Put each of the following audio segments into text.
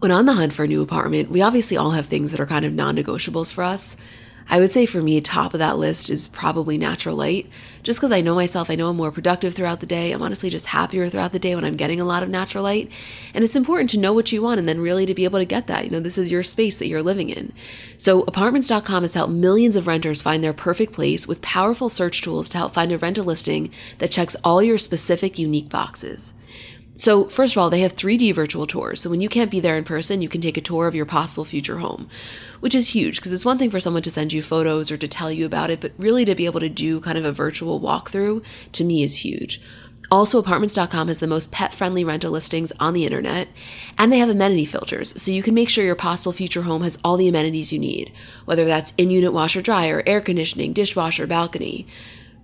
When on the hunt for a new apartment, we obviously all have things that are kind of non negotiables for us. I would say for me, top of that list is probably natural light. Just because I know myself, I know I'm more productive throughout the day. I'm honestly just happier throughout the day when I'm getting a lot of natural light. And it's important to know what you want and then really to be able to get that. You know, this is your space that you're living in. So, apartments.com has helped millions of renters find their perfect place with powerful search tools to help find a rental listing that checks all your specific, unique boxes. So, first of all, they have 3D virtual tours. So, when you can't be there in person, you can take a tour of your possible future home, which is huge because it's one thing for someone to send you photos or to tell you about it, but really to be able to do kind of a virtual walkthrough to me is huge. Also, apartments.com has the most pet friendly rental listings on the internet, and they have amenity filters, so you can make sure your possible future home has all the amenities you need, whether that's in unit washer dryer, air conditioning, dishwasher, balcony.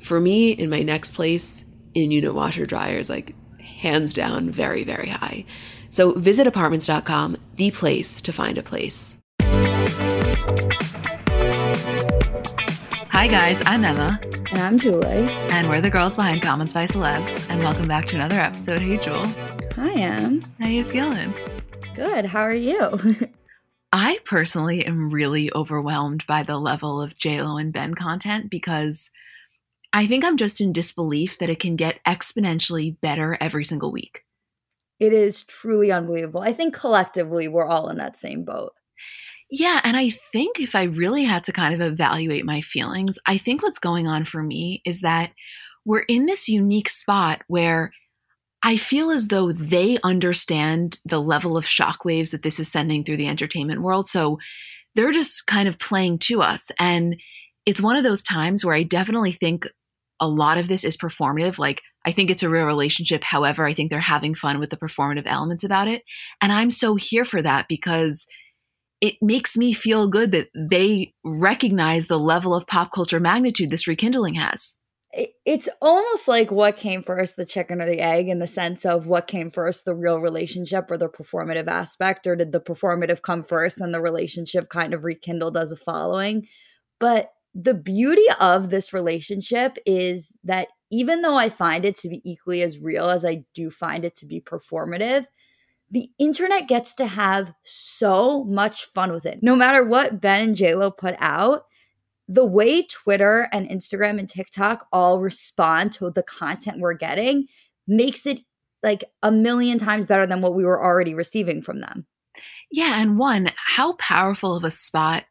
For me, in my next place, in unit washer dryer is like hands down very, very high. So visit apartments.com, the place to find a place. Hi, guys, I'm Emma. And I'm Julie. And we're the girls behind Comments by Celebs. And welcome back to another episode. Hey, Jewel. Hi, Em. How you feeling? Good. How are you? I personally am really overwhelmed by the level of JLo and Ben content because – I think I'm just in disbelief that it can get exponentially better every single week. It is truly unbelievable. I think collectively we're all in that same boat. Yeah, and I think if I really had to kind of evaluate my feelings, I think what's going on for me is that we're in this unique spot where I feel as though they understand the level of shockwaves that this is sending through the entertainment world. So they're just kind of playing to us. And it's one of those times where I definitely think a lot of this is performative. Like, I think it's a real relationship. However, I think they're having fun with the performative elements about it. And I'm so here for that because it makes me feel good that they recognize the level of pop culture magnitude this rekindling has. It's almost like what came first, the chicken or the egg, in the sense of what came first, the real relationship or the performative aspect, or did the performative come first and the relationship kind of rekindled as a following? But the beauty of this relationship is that even though I find it to be equally as real as I do find it to be performative, the internet gets to have so much fun with it. No matter what Ben and JLo put out, the way Twitter and Instagram and TikTok all respond to the content we're getting makes it like a million times better than what we were already receiving from them. Yeah. And one, how powerful of a spot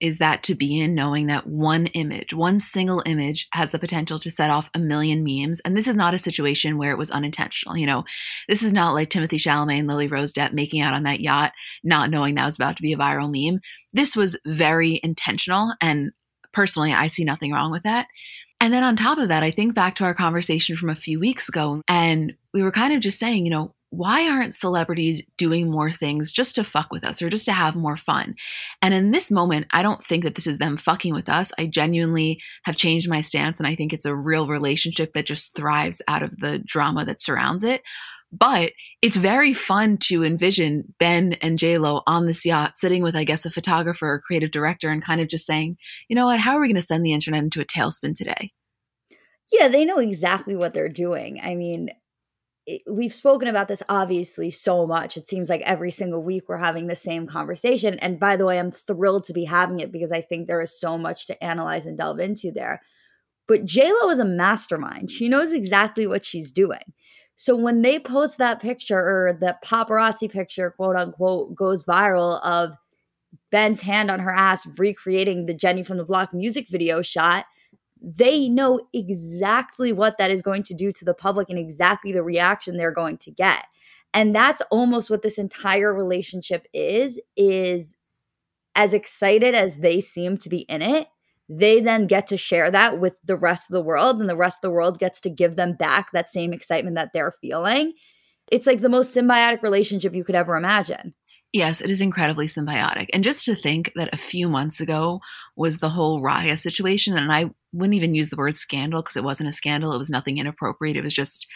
is that to be in knowing that one image, one single image has the potential to set off a million memes. And this is not a situation where it was unintentional. You know, this is not like Timothée Chalamet and Lily Rose Depp making out on that yacht, not knowing that was about to be a viral meme. This was very intentional. And personally, I see nothing wrong with that. And then on top of that, I think back to our conversation from a few weeks ago, and we were kind of just saying, you know, why aren't celebrities doing more things just to fuck with us or just to have more fun? And in this moment, I don't think that this is them fucking with us. I genuinely have changed my stance and I think it's a real relationship that just thrives out of the drama that surrounds it. But it's very fun to envision Ben and JLo on this yacht sitting with, I guess, a photographer or creative director and kind of just saying, you know what, how are we going to send the internet into a tailspin today? Yeah, they know exactly what they're doing. I mean, we've spoken about this obviously so much. It seems like every single week we're having the same conversation. And by the way, I'm thrilled to be having it because I think there is so much to analyze and delve into there. But JLo is a mastermind. She knows exactly what she's doing. So when they post that picture or that paparazzi picture, quote unquote, goes viral of Ben's hand on her ass recreating the Jenny from the Block music video shot – they know exactly what that is going to do to the public and exactly the reaction they're going to get. And that's almost what this entire relationship is is as excited as they seem to be in it, they then get to share that with the rest of the world and the rest of the world gets to give them back that same excitement that they're feeling. It's like the most symbiotic relationship you could ever imagine. Yes, it is incredibly symbiotic. And just to think that a few months ago was the whole Raya situation, and I wouldn't even use the word scandal because it wasn't a scandal. It was nothing inappropriate. It was just,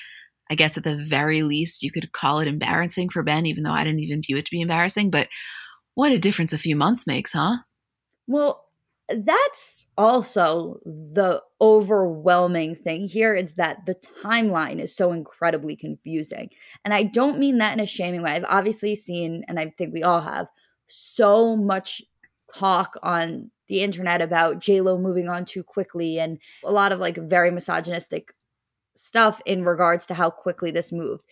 I guess, at the very least, you could call it embarrassing for Ben, even though I didn't even view it to be embarrassing. But what a difference a few months makes, huh? Well, that's also the overwhelming thing here is that the timeline is so incredibly confusing. And I don't mean that in a shaming way. I've obviously seen, and I think we all have, so much talk on the internet about JLo moving on too quickly and a lot of like very misogynistic stuff in regards to how quickly this moved.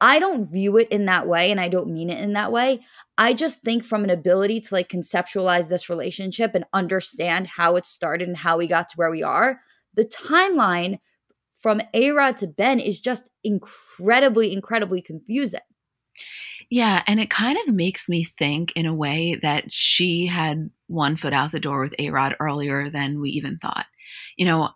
I don't view it in that way and I don't mean it in that way. I just think from an ability to like conceptualize this relationship and understand how it started and how we got to where we are, the timeline from A Rod to Ben is just incredibly, incredibly confusing. Yeah, and it kind of makes me think in a way that she had one foot out the door with A Rod earlier than we even thought. You know,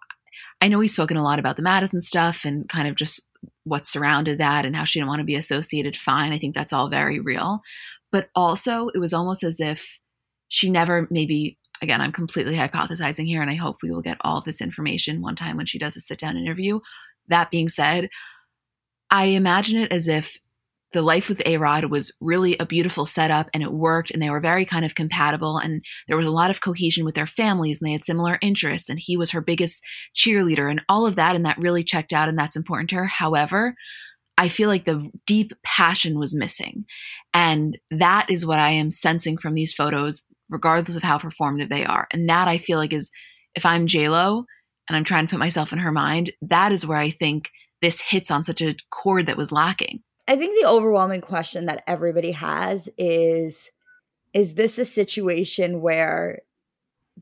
I know we've spoken a lot about the Madison stuff and kind of just what surrounded that and how she didn't want to be associated fine. I think that's all very real. But also, it was almost as if she never maybe again, I'm completely hypothesizing here, and I hope we will get all this information one time when she does a sit down interview. That being said, I imagine it as if the life with A Rod was really a beautiful setup and it worked, and they were very kind of compatible, and there was a lot of cohesion with their families, and they had similar interests, and he was her biggest cheerleader, and all of that, and that really checked out, and that's important to her. However, I feel like the deep passion was missing. And that is what I am sensing from these photos, regardless of how performative they are. And that I feel like is, if I'm JLo and I'm trying to put myself in her mind, that is where I think this hits on such a chord that was lacking. I think the overwhelming question that everybody has is is this a situation where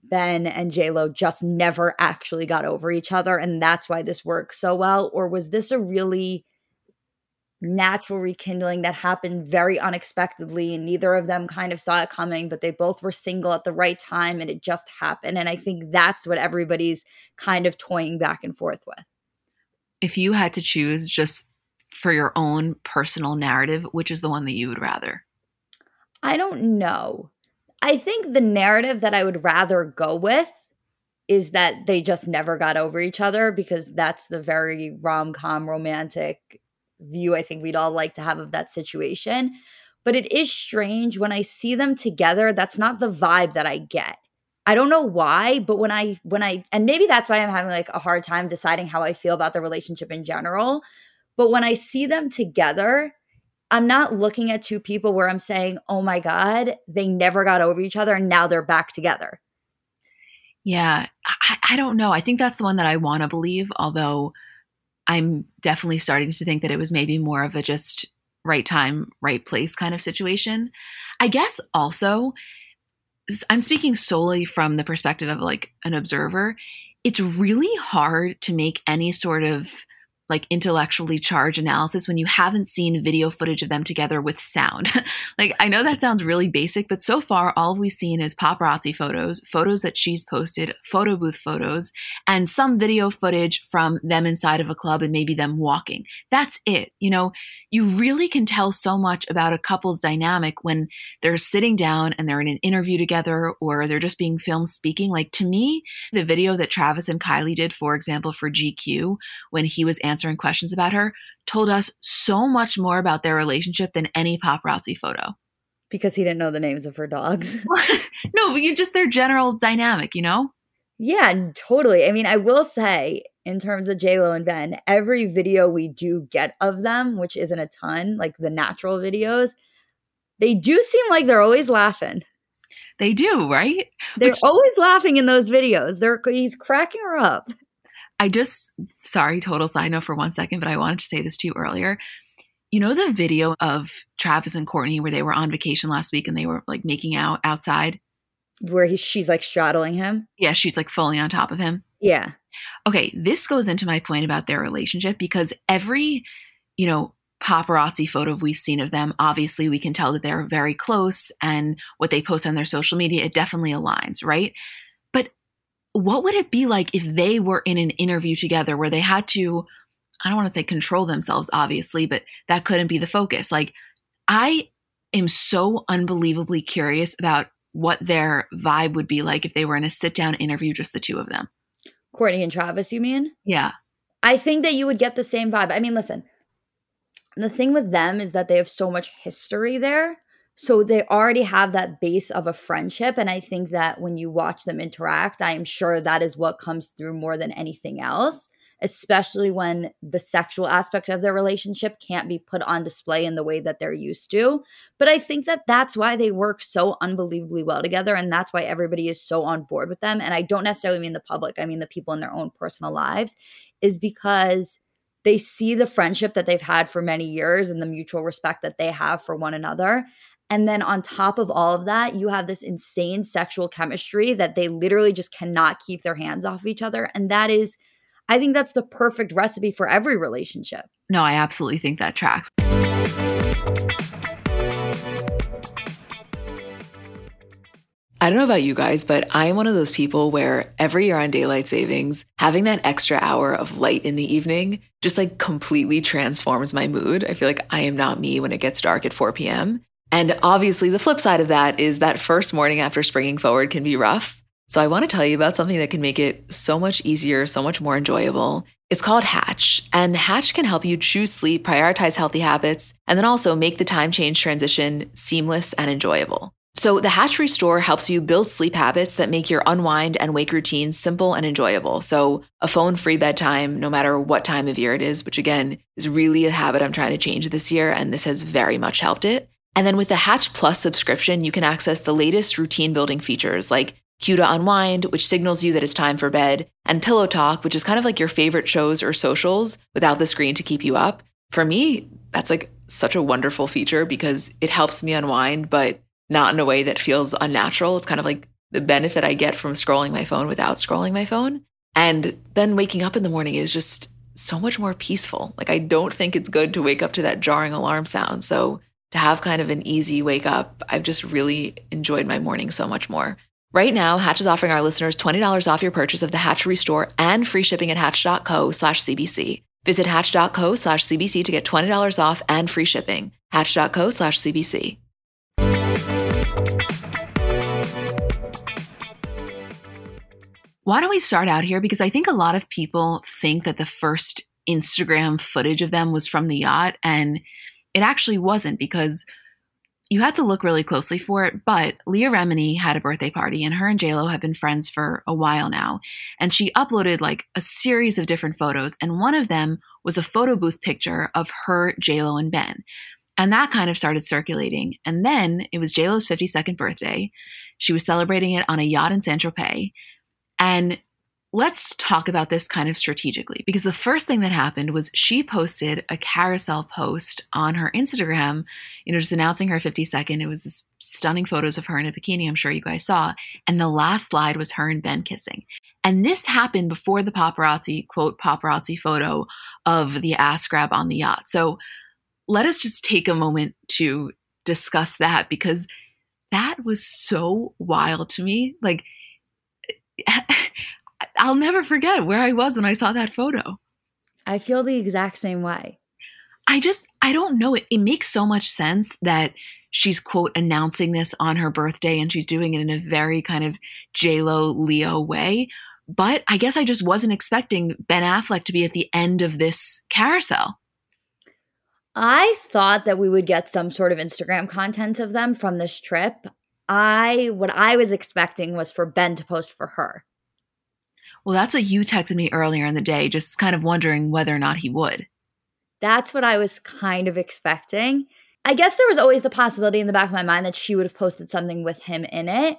Ben and JLo just never actually got over each other and that's why this works so well or was this a really natural rekindling that happened very unexpectedly and neither of them kind of saw it coming but they both were single at the right time and it just happened and I think that's what everybody's kind of toying back and forth with. If you had to choose just for your own personal narrative, which is the one that you would rather? I don't know. I think the narrative that I would rather go with is that they just never got over each other because that's the very rom com romantic view I think we'd all like to have of that situation. But it is strange when I see them together, that's not the vibe that I get. I don't know why, but when I when I and maybe that's why I'm having like a hard time deciding how I feel about the relationship in general but when I see them together, I'm not looking at two people where I'm saying, oh my God, they never got over each other and now they're back together. Yeah, I, I don't know. I think that's the one that I want to believe, although I'm definitely starting to think that it was maybe more of a just right time, right place kind of situation. I guess also, I'm speaking solely from the perspective of like an observer. It's really hard to make any sort of like intellectually charged analysis when you haven't seen video footage of them together with sound. like I know that sounds really basic, but so far all we've seen is paparazzi photos, photos that she's posted, photo booth photos, and some video footage from them inside of a club and maybe them walking. That's it. You know, you really can tell so much about a couple's dynamic when they're sitting down and they're in an interview together or they're just being filmed speaking. Like to me, the video that Travis and Kylie did, for example, for GQ, when he was answering questions about her told us so much more about their relationship than any paparazzi photo. Because he didn't know the names of her dogs. no, you just their general dynamic, you know? Yeah, totally. I mean, I will say, in terms of JLo and Ben, every video we do get of them, which isn't a ton, like the natural videos, they do seem like they're always laughing. They do, right? They're which, always laughing in those videos. They're he's cracking her up. I just, sorry, total side note for one second, but I wanted to say this to you earlier. You know the video of Travis and Kourtney where they were on vacation last week and they were like making out outside? Where he, she's like straddling him? Yeah, she's like fully on top of him. Yeah. Okay, this goes into my point about their relationship because every, you know, paparazzi photo we've seen of them, obviously we can tell that they're very close and what they post on their social media, it definitely aligns, right? But what would it be like if they were in an interview together where they had to I don't want to say control themselves obviously, but that couldn't be the focus. Like I am so unbelievably curious about what their vibe would be like if they were in a sit down interview just the two of them. Kourtney and Travis, you mean? Yeah. I think that you would get the same vibe. I mean, listen. The thing with them is that they have so much history there So they already have that base of a friendship. And I think that when you watch them interact, I am sure that is what comes through more than anything else especially when the sexual aspect of their relationship can't be put on display in the way that they're used to. But I think that that's why they work so unbelievably well together. And that's why everybody is so on board with them. And I don't necessarily mean the public, I mean the people in their own personal lives, is because they see the friendship that they've had for many years and the mutual respect that they have for one another. And then on top of all of that, you have this insane sexual chemistry that they literally just cannot keep their hands off each other. And that is I think that's the perfect recipe for every relationship. No, I absolutely think that tracks. I don't know about you guys, but I am one of those people where every year on daylight savings, having that extra hour of light in the evening just like completely transforms my mood. I feel like I am not me when it gets dark at 4 p.m. And obviously, the flip side of that is that first morning after springing forward can be rough. So I want to tell you about something that can make it so much easier, so much more enjoyable. It's called Hatch, and Hatch can help you choose sleep, prioritize healthy habits, and then also make the time change transition seamless and enjoyable. So, the Hatch Restore helps you build sleep habits that make your unwind and wake routines simple and enjoyable. So, a phone free bedtime, no matter what time of year it is, which again is really a habit I'm trying to change this year, and this has very much helped it. And then with the Hatch Plus subscription, you can access the latest routine building features like Cue to Unwind, which signals you that it's time for bed, and Pillow Talk, which is kind of like your favorite shows or socials without the screen to keep you up. For me, that's like such a wonderful feature because it helps me unwind, but not in a way that feels unnatural. It's kind of like the benefit I get from scrolling my phone without scrolling my phone. And then waking up in the morning is just so much more peaceful. Like, I don't think it's good to wake up to that jarring alarm sound. So, to have kind of an easy wake up, I've just really enjoyed my morning so much more. Right now, Hatch is offering our listeners $20 off your purchase of the Hatch Restore and free shipping at hatch.co slash CBC. Visit hatch.co slash CBC to get $20 off and free shipping. Hatch.co slash CBC. Why don't we start out here? Because I think a lot of people think that the first Instagram footage of them was from the yacht, and it actually wasn't because – you had to look really closely for it, but Leah Remini had a birthday party and her and JLo have been friends for a while now. And she uploaded like a series of different photos. And one of them was a photo booth picture of her, JLo, and Ben. And that kind of started circulating. And then it was JLo's 52nd birthday. She was celebrating it on a yacht in Saint Tropez. And let's talk about this kind of strategically because the first thing that happened was she posted a carousel post on her Instagram, you know, just announcing her 52nd. It was this stunning photos of her in a bikini, I'm sure you guys saw. And the last slide was her and Ben kissing. And this happened before the paparazzi, quote, paparazzi photo of the ass grab on the yacht. So let us just take a moment to discuss that because that was so wild to me. Like, I'll never forget where I was when I saw that photo. I feel the exact same way. I just, I don't know. It, it makes so much sense that she's, quote, announcing this on her birthday and she's doing it in a very kind of JLo Leo way. But I guess I just wasn't expecting Ben Affleck to be at the end of this carousel. I thought that we would get some sort of Instagram content of them from this trip. I what I was expecting was for Ben to post for her. Well, that's what you texted me earlier in the day, just kind of wondering whether or not he would. That's what I was kind of expecting. I guess there was always the possibility in the back of my mind that she would have posted something with him in it,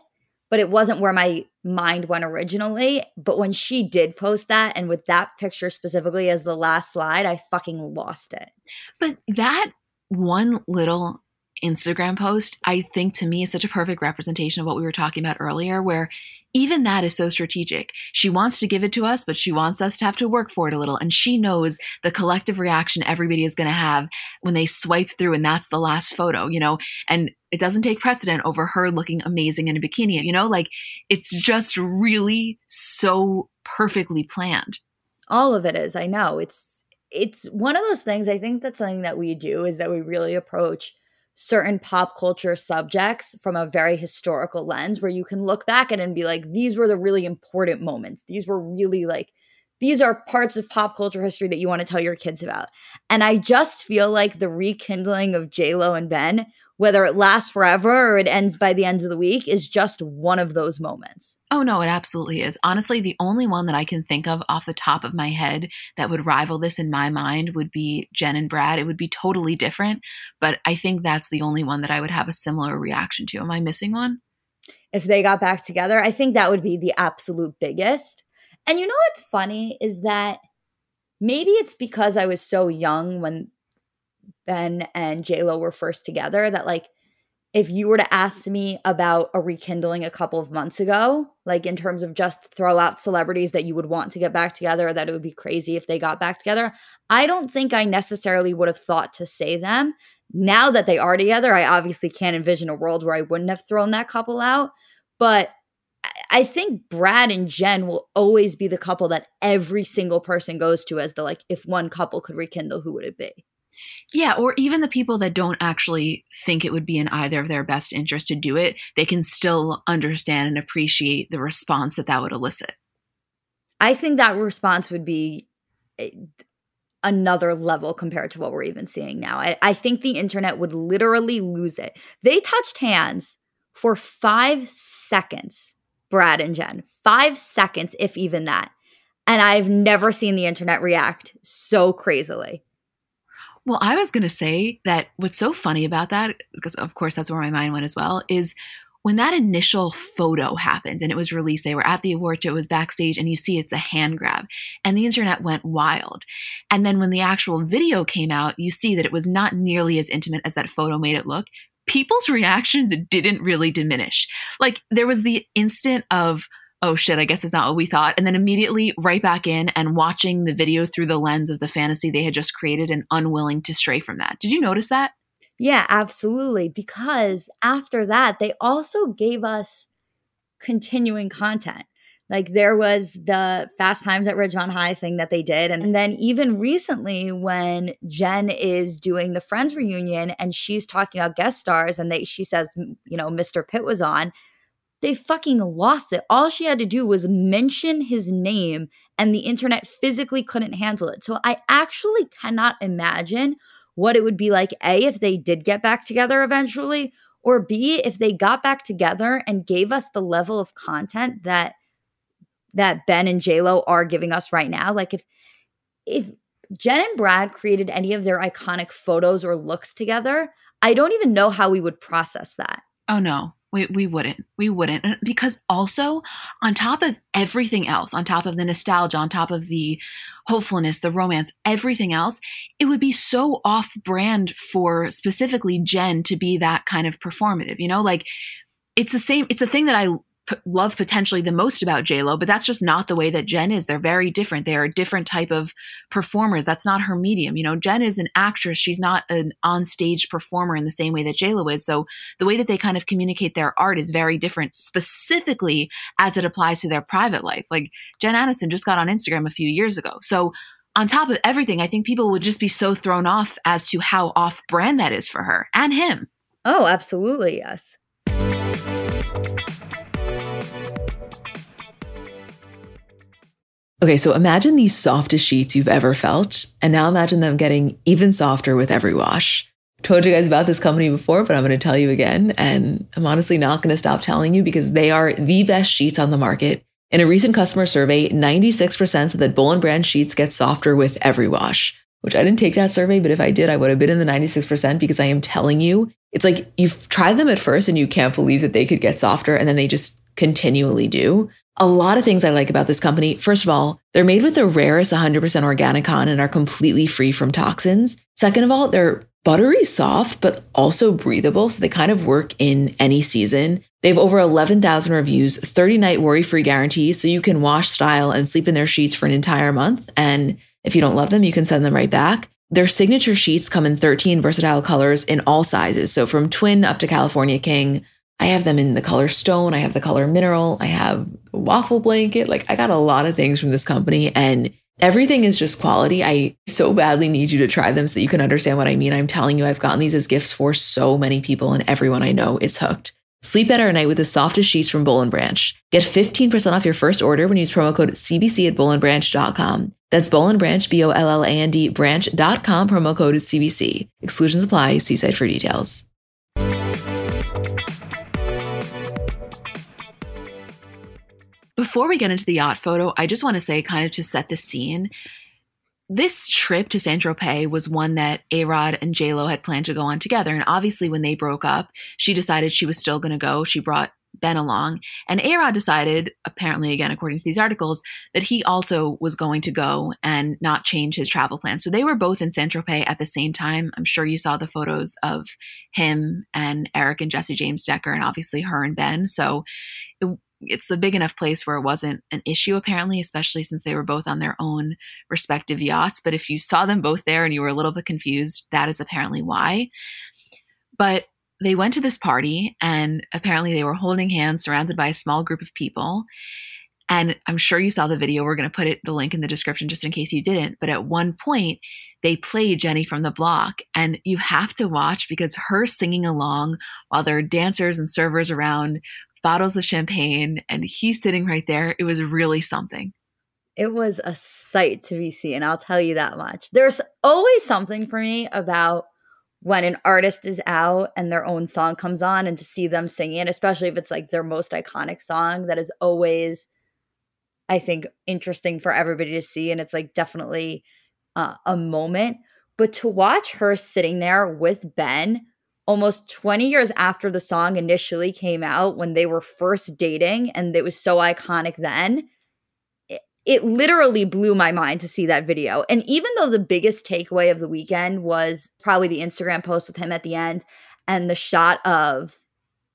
but it wasn't where my mind went originally. But when she did post that, and with that picture specifically as the last slide, I fucking lost it. But that one little Instagram post, I think to me is such a perfect representation of what we were talking about earlier, where even that is so strategic. She wants to give it to us, but she wants us to have to work for it a little. And she knows the collective reaction everybody is going to have when they swipe through and that's the last photo, you know, and it doesn't take precedent over her looking amazing in a bikini, you know, like it's just really so perfectly planned. All of it is. I know. It's, it's one of those things. I think that's something that we do is that we really approach certain pop culture subjects from a very historical lens where you can look back at it and be like these were the really important moments. These were really like these are parts of pop culture history that you want to tell your kids about. And i just feel like the rekindling of j-lo and ben whether it lasts forever or it ends by the end of the week is just one of those moments. Oh, no, it absolutely is. Honestly, the only one that I can think of off the top of my head that would rival this in my mind would be Jen and Brad. It would be totally different, but I think that's the only one that I would have a similar reaction to. Am I missing one? If they got back together, I think that would be the absolute biggest. And you know what's funny is that maybe it's because I was so young when Ben and J Lo were first together that like if you were to ask me about a rekindling a couple of months ago, like in terms of just throw out celebrities that you would want to get back together, that it would be crazy if they got back together, I don't think I necessarily would have thought to say them. Now that they are together, I obviously can't envision a world where I wouldn't have thrown that couple out. But I think Brad and Jen will always be the couple that every single person goes to as the like, if one couple could rekindle, who would it be? Yeah, or even the people that don't actually think it would be in either of their best interest to do it, they can still understand and appreciate the response that that would elicit. I think that response would be eh, another level compared to what we're even seeing now. I, I think the internet would literally lose it. They touched hands for five seconds, Brad and Jen. Five seconds, if even that. And I've never seen the internet react so crazily. Well, I was going to say that what's so funny about that, because of course that's where my mind went as well, is when that initial photo happened and it was released, they were at the award show, it was backstage, and you see it's a hand grab, and the internet went wild. And then when the actual video came out, you see that it was not nearly as intimate as that photo made it look. People's reactions didn't really diminish. Like there was the instant of, oh shit, I guess it's not what we thought. And then immediately right back in and watching the video through the lens of the fantasy they had just created and unwilling to stray from that. Did you notice that? Yeah, absolutely. Because after that, they also gave us continuing content. Like there was the Fast Times at Ridgemont High thing that they did. And then even recently, when Jen is doing the Friends reunion and she's talking about guest stars and they she says, you know, Mr. Pitt was on, they fucking lost it. All she had to do was mention his name, and the internet physically couldn't handle it. So I actually cannot imagine what it would be like A, if they did get back together eventually, or B, if they got back together and gave us the level of content that that Ben and JLo are giving us right now. Like if if Jen and Brad created any of their iconic photos or looks together, I don't even know how we would process that. Oh no. We, we wouldn't. We wouldn't. Uh, because also, on top of everything else, on top of the nostalgia, on top of the hopefulness, the romance, everything else, it would be so off brand for specifically Jen to be that kind of performative. You know, like it's the same, it's a thing that I p- love potentially the most about Lo, but that's just not the way that Jen is. They're very different. They are a different type of performers. That's not her medium. You know, Jen is an actress. She's not an on-stage performer in the same way that Lo is. So the way that they kind of communicate their art is very different, specifically as it applies to their private life. Like Jen Aniston just got on Instagram a few years ago. So on top of everything, I think people would just be so thrown off as to how off brand that is for her and him. Oh, absolutely. Yes. Okay, so imagine the softest sheets you've ever felt, and now imagine them getting even softer with every wash. Told you guys about this company before, but I'm going to tell you again, and I'm honestly not going to stop telling you because they are the best sheets on the market. In a recent customer survey, 96% said that Boll and Branch sheets get softer with every wash, which I didn't take that survey, but if I did, I would have been in the 96% because I am telling you, it's like you've tried them at first and you can't believe that they could get softer, and then they just continually do. A lot of things I like about this company. First of all, they're made with the rarest 100% organic cotton and are completely free from toxins. Second of all, they're buttery soft, but also breathable. So they kind of work in any season. They have over 11,000 reviews, 30 night worry free guarantees. So you can wash, style, and sleep in their sheets for an entire month. And if you don't love them, you can send them right back. Their signature sheets come in 13 versatile colors in all sizes. So from twin up to California King. I have them in the color stone. I have the color mineral. I have waffle blanket. Like I got a lot of things from this company and everything is just quality. I so badly need you to try them so that you can understand what I mean. I'm telling you, I've gotten these as gifts for so many people and everyone I know is hooked. Sleep better at night with the softest sheets from Boll & Branch. Get 15% off your first order when you use promo code CBC at bollandbranch.com. That's Boll & Branch, B-O-L-L-A-N-D branch.com, promo code is CBC. Exclusions apply. See site for details. Before we get into the yacht photo, I just want to say, kind of to set the scene, this trip to Saint Tropez was one that A Rod and J Lo had planned to go on together. And obviously, when they broke up, she decided she was still going to go. She brought Ben along. And A Rod decided, apparently, again, according to these articles, that he also was going to go and not change his travel plan. So they were both in Saint Tropez at the same time. I'm sure you saw the photos of him and Eric and Jessie James Decker, and obviously her and Ben. So it, it's a big enough place where it wasn't an issue, apparently, especially since they were both on their own respective yachts. But if you saw them both there and you were a little bit confused, that is apparently why. But they went to this party and apparently they were holding hands surrounded by a small group of people. And I'm sure you saw the video. We're going to put it the link in the description just in case you didn't. But at one point, they played Jenny from the Block, and you have to watch because her singing along while there are dancers and servers around, bottles of champagne, and he's sitting right there. It was really something. It was a sight to be seen. I'll tell you that much. There's always something for me about when an artist is out and their own song comes on and to see them singing it, especially if it's like their most iconic song that is always i think interesting for everybody to see and it's like definitely uh, a moment but to watch her sitting there with ben almost 20 years after the song initially came out when they were first dating and it was so iconic then it literally blew my mind to see that video. And even though the biggest takeaway of the weekend was probably the Instagram post with him at the end and the shot of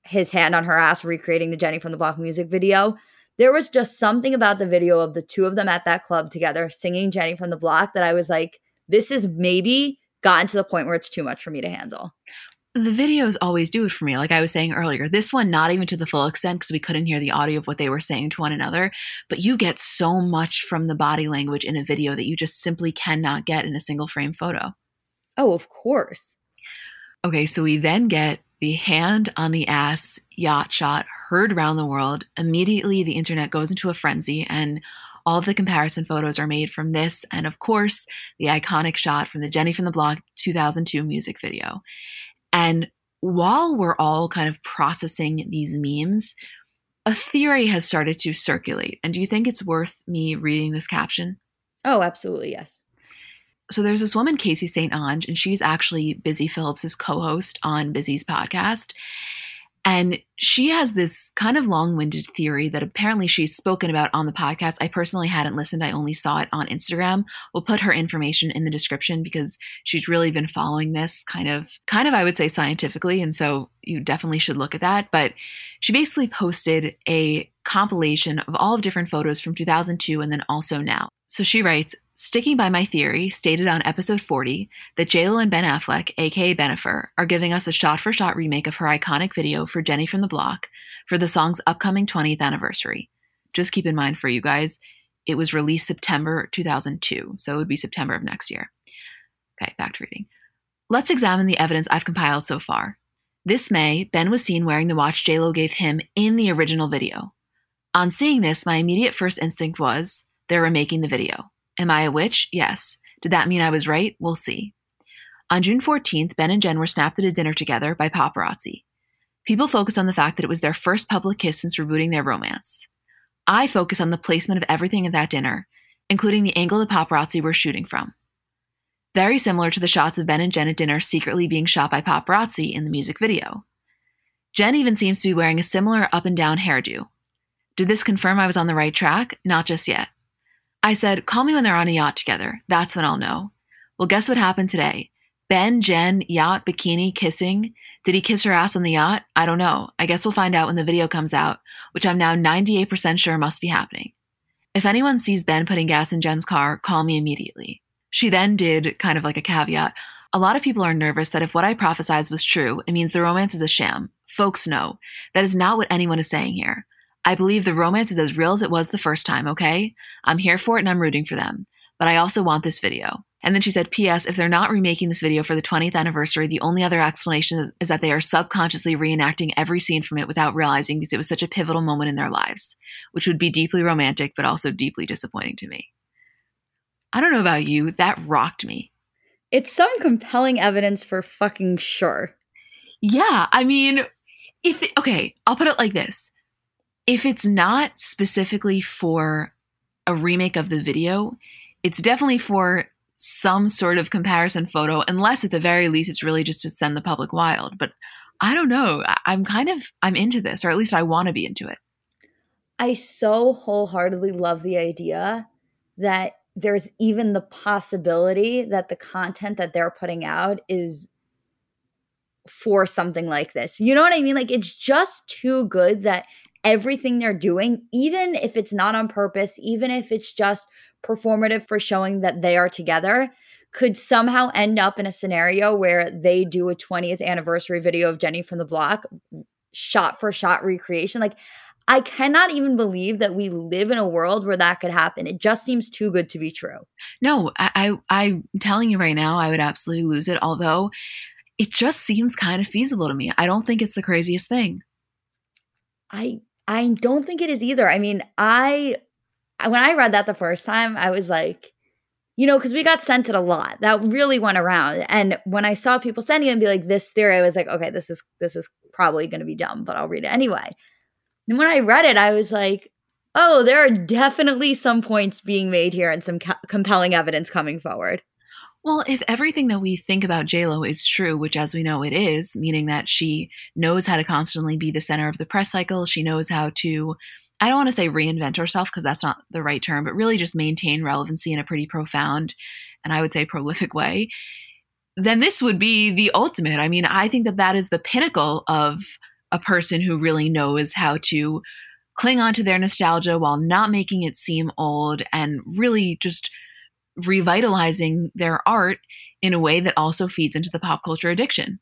his hand on her ass recreating the Jenny from the Block music video, there was just something about the video of the two of them at that club together singing Jenny from the Block that I was like, this is maybe gotten to the point where it's too much for me to handle the videos always do it for me. Like I was saying earlier, this one, not even to the full extent because we couldn't hear the audio of what they were saying to one another, but you get so much from the body language in a video that you just simply cannot get in a single frame photo. Oh, of course. Okay, so we then get the hand on the ass yacht shot heard around the world. Immediately, the internet goes into a frenzy, and all of the comparison photos are made from this, and of course, the iconic shot from the Jenny from the Block 2002 music video. And while we're all kind of processing these memes, a theory has started to circulate. And do you think it's worth me reading this caption? Oh, absolutely, yes. So there's this woman, Caissie St. Onge, and she's actually Busy Philipps's co-host on Busy's podcast. And she has this kind of long winded theory that apparently she's spoken about on the podcast. I personally hadn't listened, I only saw it on Instagram. We'll put her information in the description because she's really been following this kind of, kind of, I would say, scientifically. And so you definitely should look at that. But she basically posted a compilation of all of different photos from 2002 and then also now. So she writes, Sticking by my theory, stated on episode 40, that JLo and Ben Affleck, aka Bennifer, are giving us a shot for shot remake of her iconic video for Jenny from the Block for the song's upcoming 20th anniversary. Just keep in mind for you guys, it was released September 2002, so it would be September of next year. Okay, back to reading. Let's examine the evidence I've compiled so far. This May, Ben was seen wearing the watch JLo gave him in the original video. On seeing this, my immediate first instinct was they're remaking the video. Am I a witch? Yes. Did that mean I was right? We'll see. On June 14th, Ben and Jen were snapped at a dinner together by paparazzi. People focus on the fact that it was their first public kiss since rebooting their romance. I focus on the placement of everything at that dinner, including the angle the paparazzi were shooting from. Very similar to the shots of Ben and Jen at dinner secretly being shot by paparazzi in the music video. Jen even seems to be wearing a similar up and down hairdo. Did this confirm I was on the right track? Not just yet. I said, Call me when they're on a yacht together. That's when I'll know. Well, guess what happened today? Ben, Jen, yacht, bikini, kissing. Did he kiss her ass on the yacht? I don't know. I guess we'll find out when the video comes out, which I'm now 98% sure must be happening. If anyone sees Ben putting gas in Jen's car, call me immediately. She then did kind of like a caveat. A lot of people are nervous that if what I prophesized was true, it means the romance is a sham. Folks know. That is not what anyone is saying here. I believe the romance is as real as it was the first time, okay? I'm here for it and I'm rooting for them. But I also want this video. And then she said, P.S. If they're not remaking this video for the 20th anniversary, the only other explanation is that they are subconsciously reenacting every scene from it without realizing because it was such a pivotal moment in their lives, which would be deeply romantic, but also deeply disappointing to me. I don't know about you, that rocked me. It's some compelling evidence for fucking sure. Yeah, I mean, if, it, okay, I'll put it like this if it's not specifically for a remake of the video, it's definitely for some sort of comparison photo, unless at the very least it's really just to send the public wild. But I don't know. I'm kind of I'm into this, or at least I want to be into it. I so wholeheartedly love the idea that there's even the possibility that the content that they're putting out is for something like this. You know what I mean? Like it's just too good that everything they're doing, even if it's not on purpose, even if it's just performative for showing that they are together, could somehow end up in a scenario where they do a 20th anniversary video of Jenny from the Block, shot for shot recreation. Like, I cannot even believe that we live in a world where that could happen. It just seems too good to be true. No, I, I I'm telling you right now, I would absolutely lose it. Although it just seems kind of feasible to me. I don't think it's the craziest thing. I I don't think it is either. I mean, I when I read that the first time, I was like, you know, because we got sent it a lot. That really went around. And when I saw people sending it and be like, this theory, I was like, okay, this is this is probably gonna be dumb, but I'll read it anyway. And when I read it, I was like, oh, there are definitely some points being made here and some co- compelling evidence coming forward. Well, if everything that we think about JLo is true, which as we know it is, meaning that she knows how to constantly be the center of the press cycle, she knows how to I don't want to say reinvent herself because that's not the right term, but really just maintain relevancy in a pretty profound and I would say prolific way, then this would be the ultimate. I mean, I think that that is the pinnacle of a person who really knows how to cling on to their nostalgia while not making it seem old and really just revitalizing their art in a way that also feeds into the pop culture addiction.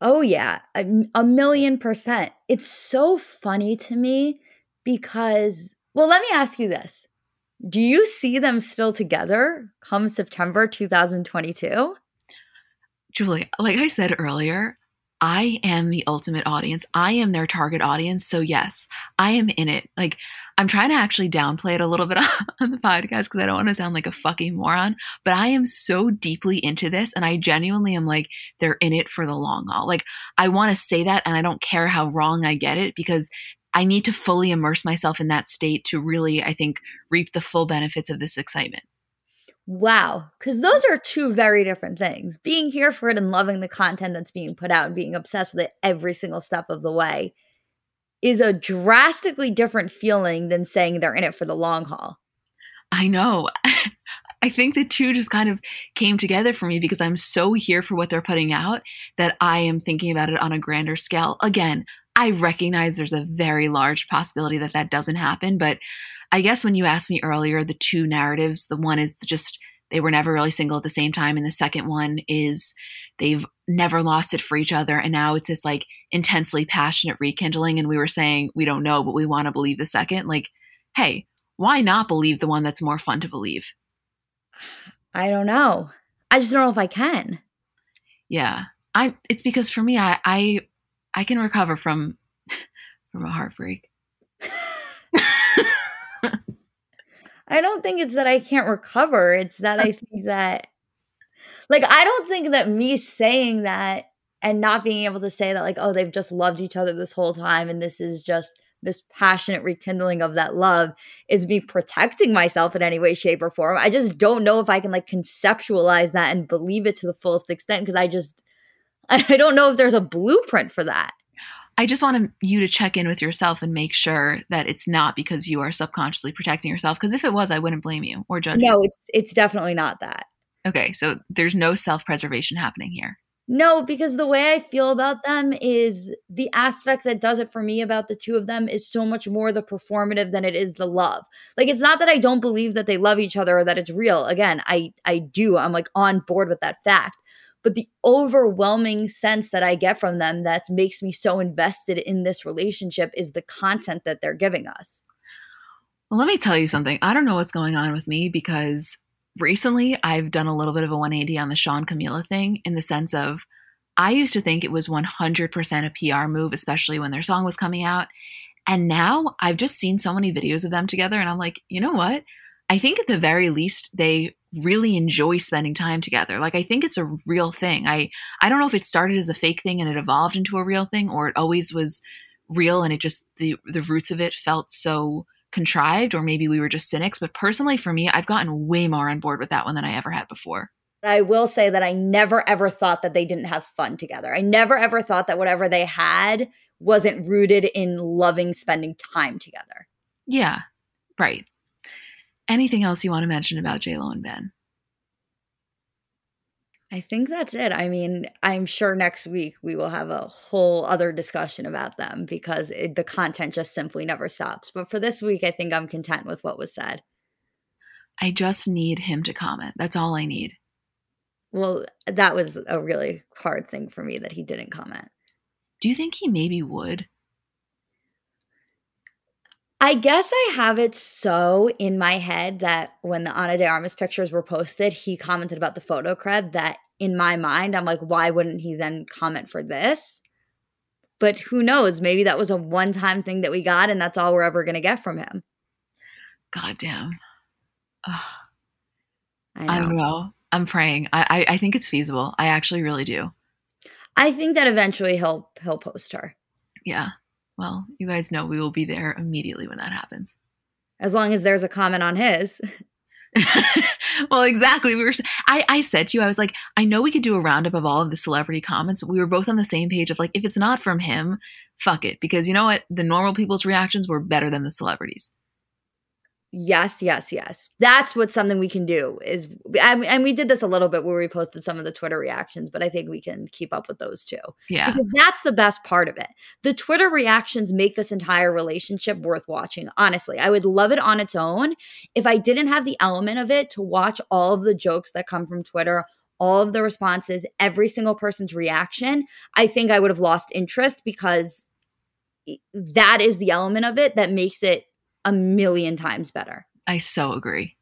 Oh, yeah, a, a, million percent. It's so funny to me because, well, let me ask you this Do you see them still together come September 2022? Julie, like I said earlier, I am the ultimate audience. I am their target audience. So, yes, I am in it. Like, I'm trying to actually downplay it a little bit on the podcast because I don't want to sound like a fucking moron, but I am so deeply into this and I genuinely am like, they're in it for the long haul. Like, I want to say that and I don't care how wrong I get it because I need to fully immerse myself in that state to really, I think, reap the full benefits of this excitement. Wow. Because those are two very different things. Being here for it and loving the content that's being put out and being obsessed with it every single step of the way is a drastically different feeling than saying they're in it for the long haul. I know. I think the two just kind of came together for me because I'm so here for what they're putting out that I am thinking about it on a grander scale. Again, I recognize there's a very large possibility that that doesn't happen, but I guess when you asked me earlier, the two narratives, the one is just they were never really single at the same time. And the second one is they've never lost it for each other. And now it's this like intensely passionate rekindling. And we were saying, we don't know, but we want to believe the second. Like, hey, why not believe the one that's more fun to believe? I don't know. I just don't know if I can. Yeah. I it's because for me I I I can recover from from a heartbreak. I don't think it's that I can't recover. It's that I think that, like, I don't think that me saying that and not being able to say that, like, oh, they've just loved each other this whole time and this is just this passionate rekindling of that love is me protecting myself in any way, shape, or form. I just don't know if I can like conceptualize that and believe it to the fullest extent because I just, I don't know if there's a blueprint for that. I just want you to check in with yourself and make sure that it's not because you are subconsciously protecting yourself. Because if it was, I wouldn't blame you or judge. No, you. it's it's definitely not that. Okay, so there's no self preservation happening here. No, because the way I feel about them is the aspect that does it for me about the two of them is so much more the performative than it is the love. Like it's not that I don't believe that they love each other or that it's real. Again, I I do. I'm like on board with that fact but the overwhelming sense that I get from them that makes me so invested in this relationship is the content that they're giving us. Well, let me tell you something. I don't know what's going on with me because recently I've done a little bit of a 180 on the Shawn Camila thing in the sense of I used to think it was 100% a PR move, especially when their song was coming out. And now I've just seen so many videos of them together, and I'm like, you know what? I think at the very least, they really enjoy spending time together. Like I think it's a real thing. I I don't know if it started as a fake thing and it evolved into a real thing or it always was real and it just the the roots of it felt so contrived or maybe we were just cynics but personally for me i've gotten way more on board with that one than i ever had before I will say that I never ever thought that they didn't have fun together. I never ever thought that whatever they had wasn't rooted in loving spending time together. Yeah, right. Anything else you want to mention about JLo and Ben? I think that's it. I mean, I'm sure next week we will have a whole other discussion about them because it, the content just simply never stops. But for this week, I think I'm content with what was said. I just need him to comment. That's all I need. Well, that was a really hard thing for me that he didn't comment. Do you think he maybe would? I guess I have it so in my head that when the Ana de Armas pictures were posted, he commented about the photo cred that in my mind, I'm like, why wouldn't he then comment for this? But who knows? Maybe that was a one time thing that we got and that's all we're ever going to get from him. God damn. I, I, don't know. I'm praying. I, I, I think it's feasible. I actually really do. I think that eventually he'll he'll post her. Yeah. Well, you guys know we will be there immediately when that happens. As long as there's a comment on his. well, exactly. We were. I I said to you, I was like, I know we could do a roundup of all of the celebrity comments, but we were both on the same page of like, if it's not from him, fuck it, because you know what, the normal people's reactions were better than the celebrities. Yes, yes, yes. That's what something we can do is, and we did this a little bit where we posted some of the Twitter reactions, but I think we can keep up with those too. Yeah. Because that's the best part of it. The Twitter reactions make this entire relationship worth watching. Honestly, I would love it on its own if I didn't have the element of it to watch all of the jokes that come from Twitter, all of the responses, every single person's reaction. I think I would have lost interest because that is the element of it that makes it a million times better. I so agree.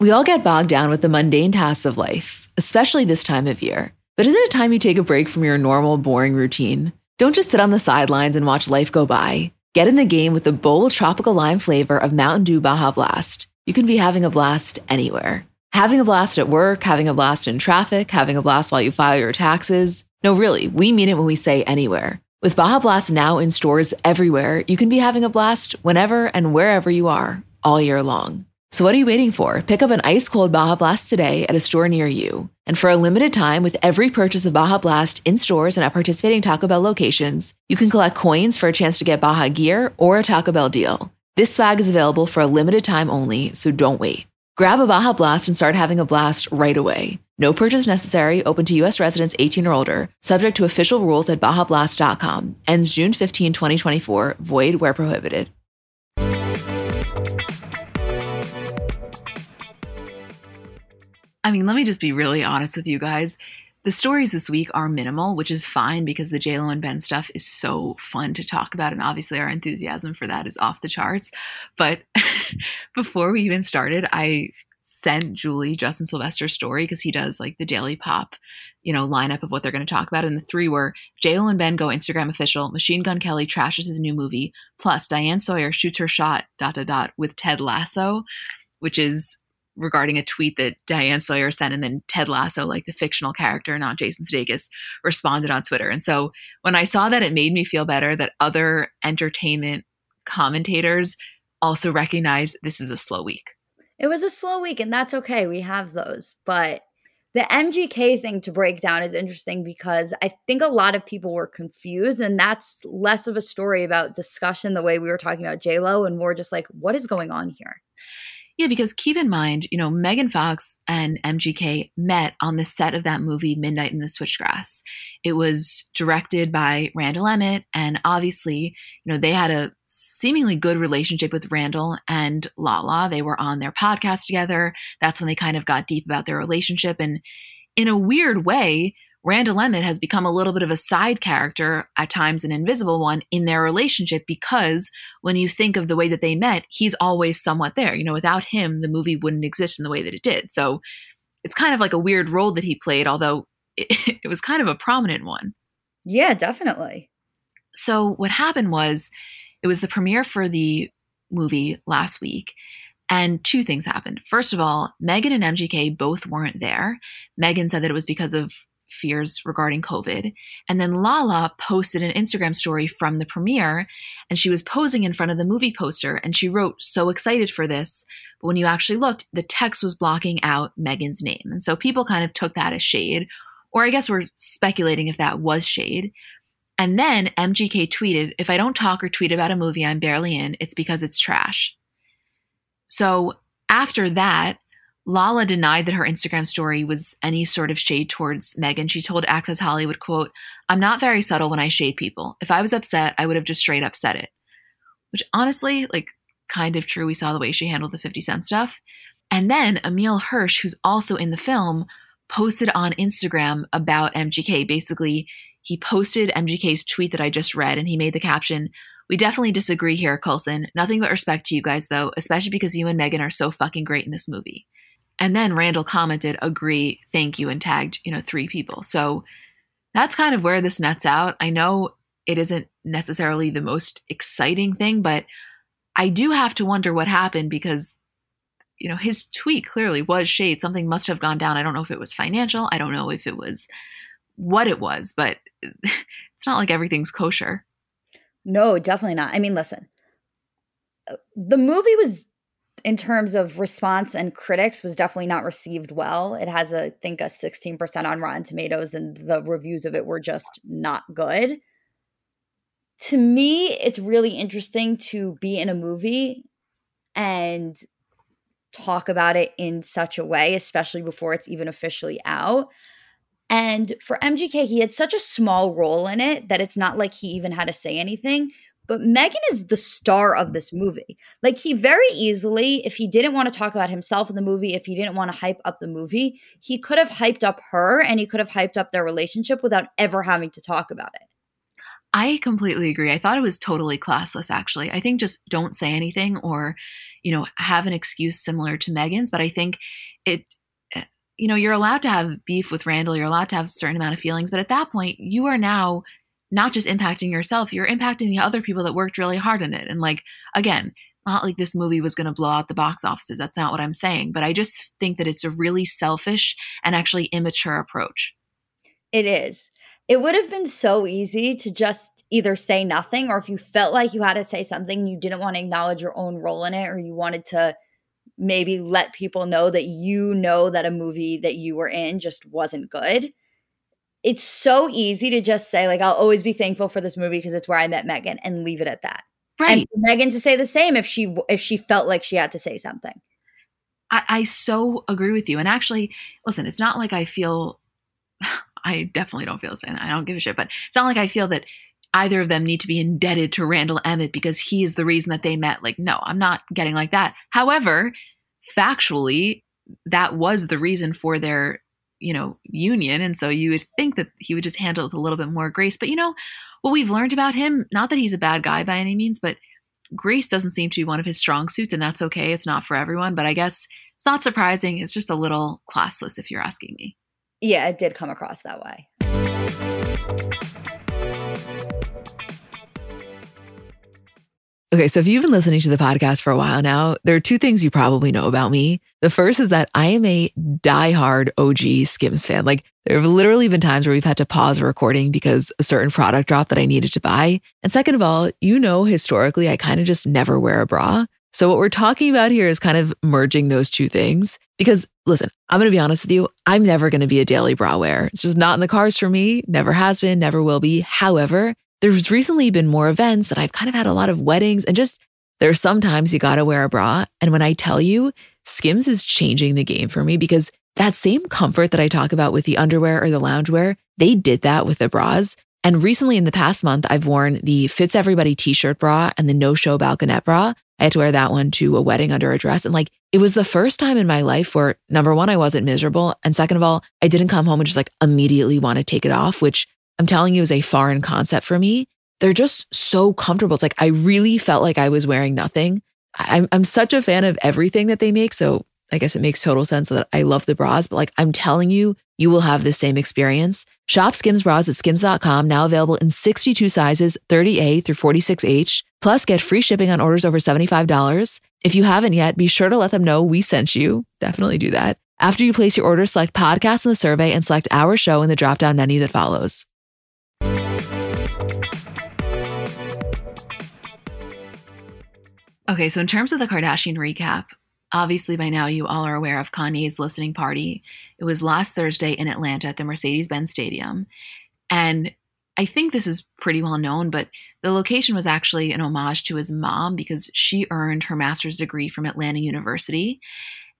We all get bogged down with the mundane tasks of life, especially this time of year. But isn't it time you take a break from your normal, boring routine? Don't just sit on the sidelines and watch life go by. Get in the game with the bold tropical lime flavor of Mountain Dew Baja Blast. You can be having a blast anywhere. Having a blast at work, having a blast in traffic, having a blast while you file your taxes. No, really, we mean it when we say anywhere. With Baja Blast now in stores everywhere, you can be having a blast whenever and wherever you are, all year long. So what are you waiting for? Pick up an ice cold Baja Blast today at a store near you. And for a limited time, with every purchase of Baja Blast in stores and at participating Taco Bell locations, you can collect coins for a chance to get Baja gear or a Taco Bell deal. This swag is available for a limited time only, so don't wait. Grab a Baja Blast and start having a blast right away. No purchase necessary, open to U.S. residents 18 or older, subject to official rules at BajaBlast.com. Ends June 15, 2024, void where prohibited. I mean, let me just be really honest with you guys. The stories this week are minimal, which is fine because the JLo and Ben stuff is so fun to talk about. And obviously, our enthusiasm for that is off the charts. But before we even started, I sent Julie Justin Sylvester's story because he does like the Daily Pop, you know, lineup of what they're going to talk about. And the three were JLo and Ben go Instagram official, Machine Gun Kelly trashes his new movie, plus Diane Sawyer shoots her shot, dot, dot, dot, with Ted Lasso, which is regarding a tweet that Diane Sawyer sent, and then Ted Lasso, like the fictional character, not Jason Sudeikis, responded on Twitter. And so when I saw that, it made me feel better that other entertainment commentators also recognize this is a slow week. It was a slow week, and that's okay. We have those. But the MGK thing to break down is interesting because I think a lot of people were confused, and that's less of a story about discussion the way we were talking about JLo and more just like, what is going on here? Yeah, because keep in mind, you know, Megan Fox and MGK met on the set of that movie, Midnight in the Switchgrass. It was directed by Randall Emmett, and obviously, you know, they had a seemingly good relationship with Randall and Lala. They were on their podcast together. That's when they kind of got deep about their relationship. And in a weird way, Randall Emmett has become a little bit of a side character, at times an invisible one, in their relationship because when you think of the way that they met, he's always somewhat there. You know, without him, the movie wouldn't exist in the way that it did. So it's kind of like a weird role that he played, although it, it was kind of a prominent one. Yeah, definitely. So what happened was it was the premiere for the movie last week. And two things happened. First of all, Megan and MGK both weren't there. Megan said that it was because of fears regarding COVID. And then Lala posted an Instagram story from the premiere, and she was posing in front of the movie poster, and she wrote, So excited for this. But when you actually looked, the text was blocking out Megan's name. And so people kind of took that as shade, or I guess we're speculating if that was shade. And then MGK tweeted, If I don't talk or tweet about a movie I'm barely in, it's because it's trash. So after that, Lala denied that her Instagram story was any sort of shade towards Megan. She told Access Hollywood, quote, I'm not very subtle when I shade people. If I was upset, I would have just straight up said it. Which honestly, like, kind of true. We saw the way she handled the 50 Cent stuff. And then Emile Hirsch, who's also in the film, posted on Instagram about MGK. Basically, he posted MGK's tweet that I just read and he made the caption, We definitely disagree here, Colson. Nothing but respect to you guys, though, especially because you and Megan are so fucking great in this movie. And then Randall commented, agree, thank you, and tagged, you know, three people. So that's kind of where this nets out. I know it isn't necessarily the most exciting thing, but I do have to wonder what happened because you know, his tweet clearly was shade. Something must have gone down. I don't know if it was financial. I don't know if it was what it was, but it's not like everything's kosher. No, definitely not. I mean, listen, uh, the movie was, in terms of response and critics, was definitely not received well. It has, a, I think, a 16% on Rotten Tomatoes, and the reviews of it were just not good. To me, it's really interesting to be in a movie and talk about it in such a way, especially before it's even officially out. And for MGK, he had such a small role in it that it's not like he even had to say anything. But Megan is the star of this movie. Like, he very easily, if he didn't want to talk about himself in the movie, if he didn't want to hype up the movie, he could have hyped up her and he could have hyped up their relationship without ever having to talk about it. I completely agree. I thought it was totally classless, actually. I think just don't say anything or, you know, have an excuse similar to Megan's. But I think it, eh, you know, you're allowed to have beef with Randall. You're allowed to have a certain amount of feelings. But at that point, you are now not just impacting yourself, you're impacting the other people that worked really hard in it. And like, again, not like this movie was going to blow out the box offices. That's not what I'm saying. But I just think that it's a really selfish and actually immature approach. It is it would have been so easy to just either say nothing or if you felt like you had to say something you didn't want to acknowledge your own role in it or you wanted to maybe let people know that you know that a movie that you were in just wasn't good it's so easy to just say like i'll always be thankful for this movie because it's where i met megan and leave it at that right and megan to say the same if she if she felt like she had to say something I, I so agree with you and actually listen it's not like i feel I definitely don't feel the same. I don't give a shit. But it's not like I feel that either of them need to be indebted to Randall Emmett because he is the reason that they met. Like, no, I'm not getting like that. However, factually, that was the reason for their, you know, union. And so you would think that he would just handle it with a little bit more grace. But you know, what we've learned about him, not that he's a bad guy by any means, but grace doesn't seem to be one of his strong suits, and that's okay. It's not for everyone, but I guess it's not surprising. It's just a little classless if you're asking me. Yeah, it did come across that way. Okay, so if you've been listening to the podcast for a while now, there are two things you probably know about me. The first is that I am a diehard OG Skims fan. Like, there have literally been times where we've had to pause a recording because a certain product dropped that I needed to buy. And second of all, you know, historically, I kind of just never wear a bra. So, what we're talking about here is kind of merging those two things. Because listen, I'm going to be honest with you, I'm never going to be a daily bra wearer. It's just not in the cards for me, never has been, never will be. However, there's recently been more events that I've kind of had a lot of weddings and just there's sometimes you got to wear a bra. And when I tell you, Skims is changing the game for me because that same comfort that I talk about with the underwear or the loungewear, they did that with the bras. And recently in the past month, I've worn the Fits Everybody t shirt bra and the No Show Balconette bra. I had to wear that one to a wedding under a dress. And like, it was the first time in my life where number one, I wasn't miserable. And second of all, I didn't come home and just like immediately want to take it off, which I'm telling you is a foreign concept for me. They're just so comfortable. It's like I really felt like I was wearing nothing. I'm, I'm such a fan of everything that they make. So I guess it makes total sense that I love the bras, but like I'm telling you, you will have the same experience. Shop Skims bras at skims.com, now available in 62 sizes, 30A through 46H. Plus, get free shipping on orders over $75. If you haven't yet, be sure to let them know we sent you. Definitely do that. After you place your order, select podcast in the survey and select our show in the drop down menu that follows. Okay, so in terms of the Kardashian recap, obviously by now you all are aware of Kanye's listening party. It was last Thursday in Atlanta at the Mercedes Benz Stadium. And I think this is pretty well known, but the location was actually an homage to his mom because she earned her master's degree from Atlanta University.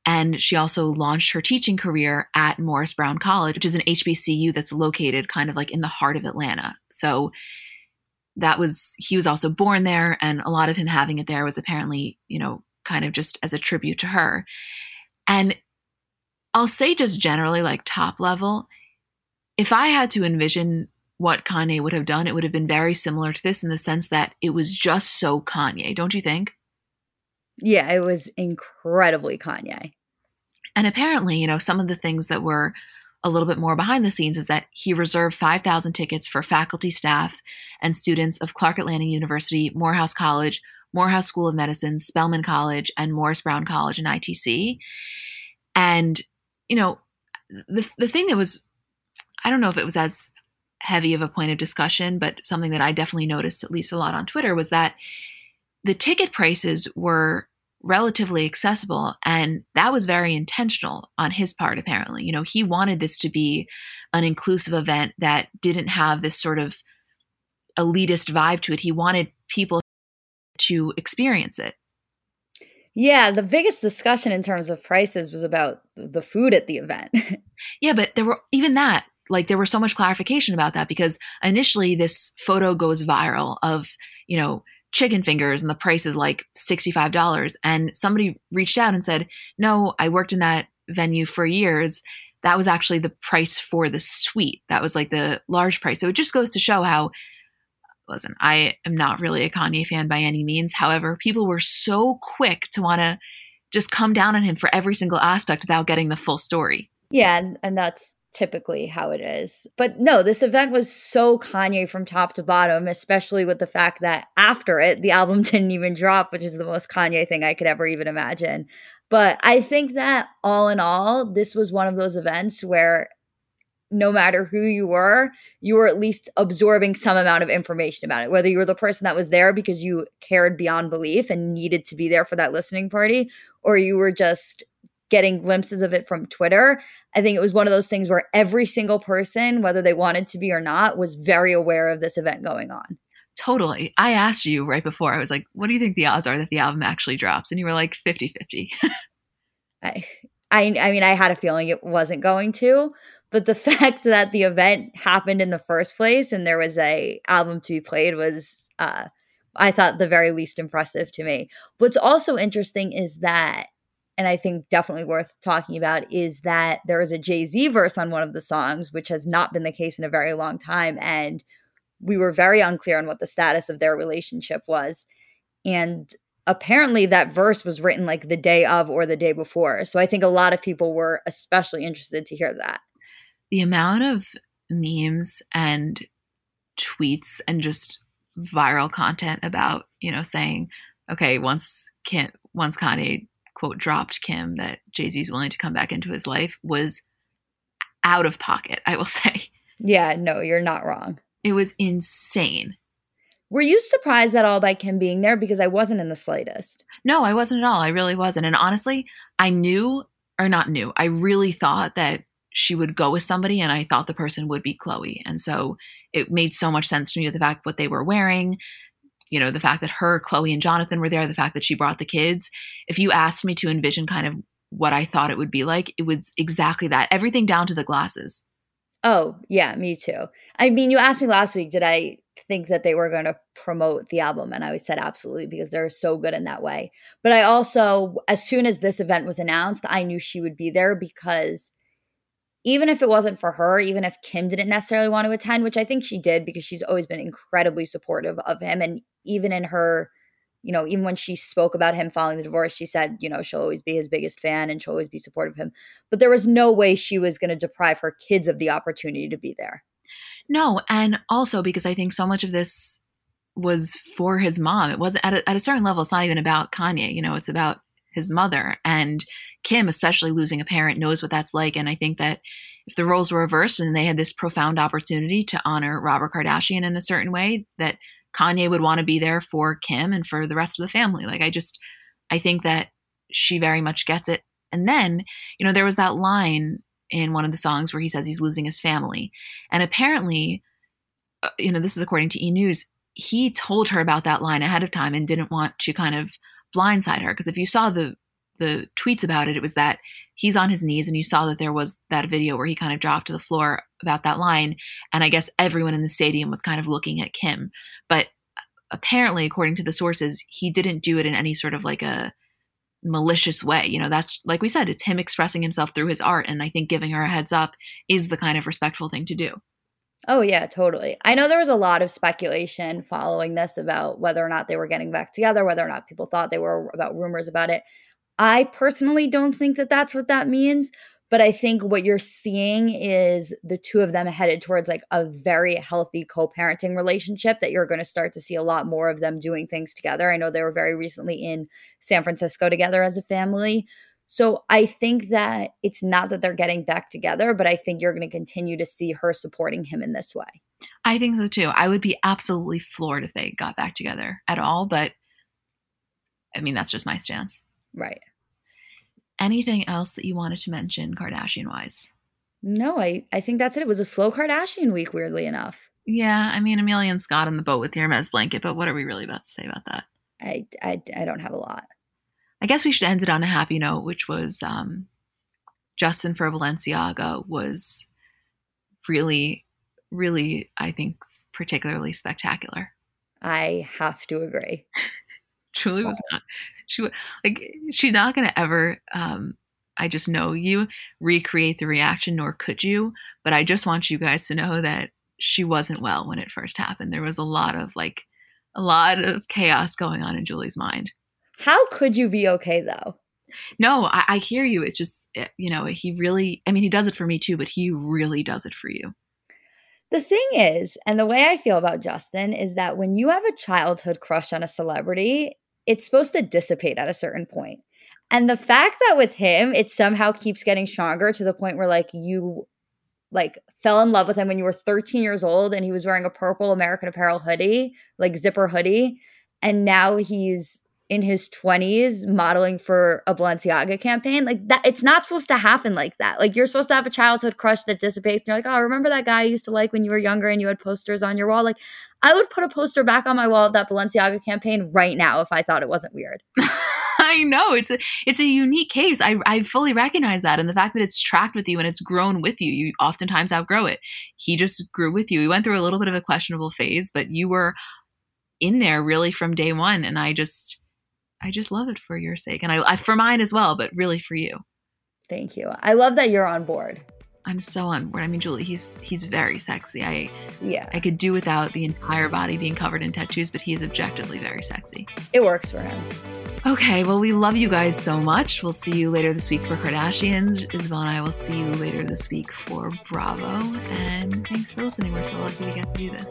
And she also launched her teaching career at Morris Brown College, which is an HBCU that's located kind of like in the heart of Atlanta. So that was, he was also born there. And a lot of him having it there was apparently, you know, kind of just as a tribute to her. And I'll say just generally, like top level, if I had to envision what Kanye would have done, it would have been very similar to this in the sense that it was just so Kanye, don't you think? Yeah, it was incredibly Kanye. And apparently, you know, some of the things that were a little bit more behind the scenes is that he reserved 5,000 tickets for faculty, staff, and students of Clark Atlanta University, Morehouse College, Morehouse School of Medicine, Spelman College, and Morris Brown College and ITC. And, you know, the, the thing that was, I don't know if it was as heavy of a point of discussion, but something that I definitely noticed at least a lot on Twitter was that the ticket prices were relatively accessible and that was very intentional on his part apparently. You know he wanted this to be an inclusive event that didn't have this sort of elitist vibe to it. He wanted people to experience it. Yeah the biggest discussion in terms of prices was about the food at the event. Yeah but there were even that like there was so much clarification about that because initially this photo goes viral of you know chicken fingers and the price is like $65 and somebody reached out and said no i worked in that venue for years. That was actually the price for the suite. That was like the large price. So it just goes to show how listen i am not really a kanye fan by any means. However people were so quick to want to just come down on him for every single aspect without getting the full story. Yeah and, and that's typically how it is. But no, this event was so Kanye from top to bottom, especially with the fact that after it, the album didn't even drop, which is the most Kanye thing I could ever even imagine. But I think that all in all, this was one of those events where no matter who you were, you were at least absorbing some amount of information about it. Whether you were the person that was there because you cared beyond belief and needed to be there for that listening party, or you were just getting glimpses of it from Twitter. I think it was one of those things where every single person, whether they wanted to be or not, was very aware of this event going on. Totally. I asked you right before, I was like, what do you think the odds are that the album actually drops? And you were like 50 50. I, I, I mean, I had a feeling it wasn't going to, but the fact that the event happened in the first place and there was a album to be played was, uh, I thought the very least impressive to me. What's also interesting is that and I think definitely worth talking about is that there is a Jay Z verse on one of the songs, which has not been the case in a very long time. And we were very unclear on what the status of their relationship was. And apparently that verse was written like the day of or the day before. So I think a lot of people were especially interested to hear that. The amount of memes and tweets and just viral content about, you know, saying, okay, once once Kanye quote dropped Kim that Jay Z is willing to come back into his life was out of pocket, I will say. Yeah, no, you're not wrong. It was insane. Were you surprised at all by Kim being there? Because I wasn't in the slightest. No, I wasn't at all. I really wasn't. And honestly, I knew, or not knew, I really thought that she would go with somebody and I thought the person would be Khloé. And so it made so much sense to me the fact what they were wearing, you know, the fact that her, Khloé, and Jonathan were there, the fact that she brought the kids. If you asked me to envision kind of what I thought it would be like, it was exactly that. Everything down to the glasses. Oh, yeah, me too. I mean, you asked me last week, did I think that they were going to promote the album? And I said absolutely because they're so good in that way. But I also, as soon as this event was announced, I knew she would be there because even if it wasn't for her, even if Kim didn't necessarily want to attend, which I think she did because she's always been incredibly supportive of him. And even in her, you know, even when she spoke about him following the divorce, she said, you know, she'll always be his biggest fan and she'll always be supportive of him. But there was no way she was going to deprive her kids of the opportunity to be there. No. And also because I think so much of this was for his mom. It wasn't at a, at a certain level, it's not even about Kanye, you know, it's about his mother. And Kim, especially losing a parent, knows what that's like. And I think that if the roles were reversed and they had this profound opportunity to honor Robert Kardashian in a certain way, that Kanye would want to be there for Kim and for the rest of the family. Like, I just, I think that she very much gets it. And then, you know, there was that line in one of the songs where he says he's losing his family. And apparently, uh, you know, this is according to E News, he told her about that line ahead of time and didn't want to kind of blindside her. Because if you saw the the tweets about it, it was that he's on his knees and you saw that there was that video where he kind of dropped to the floor about that line. And I guess everyone in the stadium was kind of looking at Kim. But uh, apparently, according to the sources, he didn't do it in any sort of like a malicious way. You know, that's like we said, it's him expressing himself through his art. And I think giving her a heads up is the kind of respectful thing to do. Oh, yeah, totally. I know there was a lot of speculation following this about whether or not they were getting back together, whether or not people thought they were, about rumors about it. I personally don't think that that's what that means. But I think what you're seeing is the two of them headed towards like a very healthy co parenting relationship that you're going to start to see a lot more of them doing things together. I know they were very recently in San Francisco together as a family. So I think that it's not that they're getting back together, but I think you're going to continue to see her supporting him in this way. I think so too. I would be absolutely floored if they got back together at all, but I mean, that's just my stance. Right. Anything else that you wanted to mention Kardashian wise? No, I, I think that's it. It was a slow Kardashian week, weirdly enough. Yeah, I mean, Amelia and Scott in the boat with the Hermes blanket, but what are we really about to say about that? I, I, I don't have a lot. I guess we should end it on a happy note, which was um, Justin for Balenciaga was really, really, I think, particularly spectacular. I have to agree. Truly was not. She like she's not gonna ever. Um, I just know you recreate the reaction, nor could you. But I just want you guys to know that she wasn't well when it first happened. There was a lot of like a lot of chaos going on in Julie's mind. How could you be okay though? No, I, I hear you. It's just, eh, you know, he really, I mean, he does it for me too, but he really does it for you. The thing is, and the way I feel about Justin is that when you have a childhood crush on a celebrity, it's supposed to dissipate at a certain point. And the fact that with him, it somehow keeps getting stronger to the point where like you like fell in love with him when you were 13 years old and he was wearing a purple American Apparel hoodie, like zipper hoodie, and now he's in his 20s modeling for a Balenciaga campaign. Like that it's not supposed to happen like that. Like you're supposed to have a childhood crush that dissipates and you're like, "Oh, remember that guy I used to like when you were younger and you had posters on your wall?" Like I would put a poster back on my wall of that Balenciaga campaign right now if I thought it wasn't weird. I know it's a it's a unique case. I I fully recognize that, and the fact that it's tracked with you and it's grown with you. You oftentimes outgrow it. He just grew with you. He went through a little bit of a questionable phase, but you were in there really from day one. And I just I just love it for your sake, and I, I for mine as well, but really for you. Thank you. I love that you're on board. I'm so on board. I mean, Julie, he's he's very sexy. I yeah. I could do without the entire body being covered in tattoos, but he is objectively very sexy. It works for him. Okay, well, we love you guys so much. We'll see you later this week for Kardashians. Isabel and I will see you later this week for Bravo. And thanks for listening. We're so lucky we got to do this.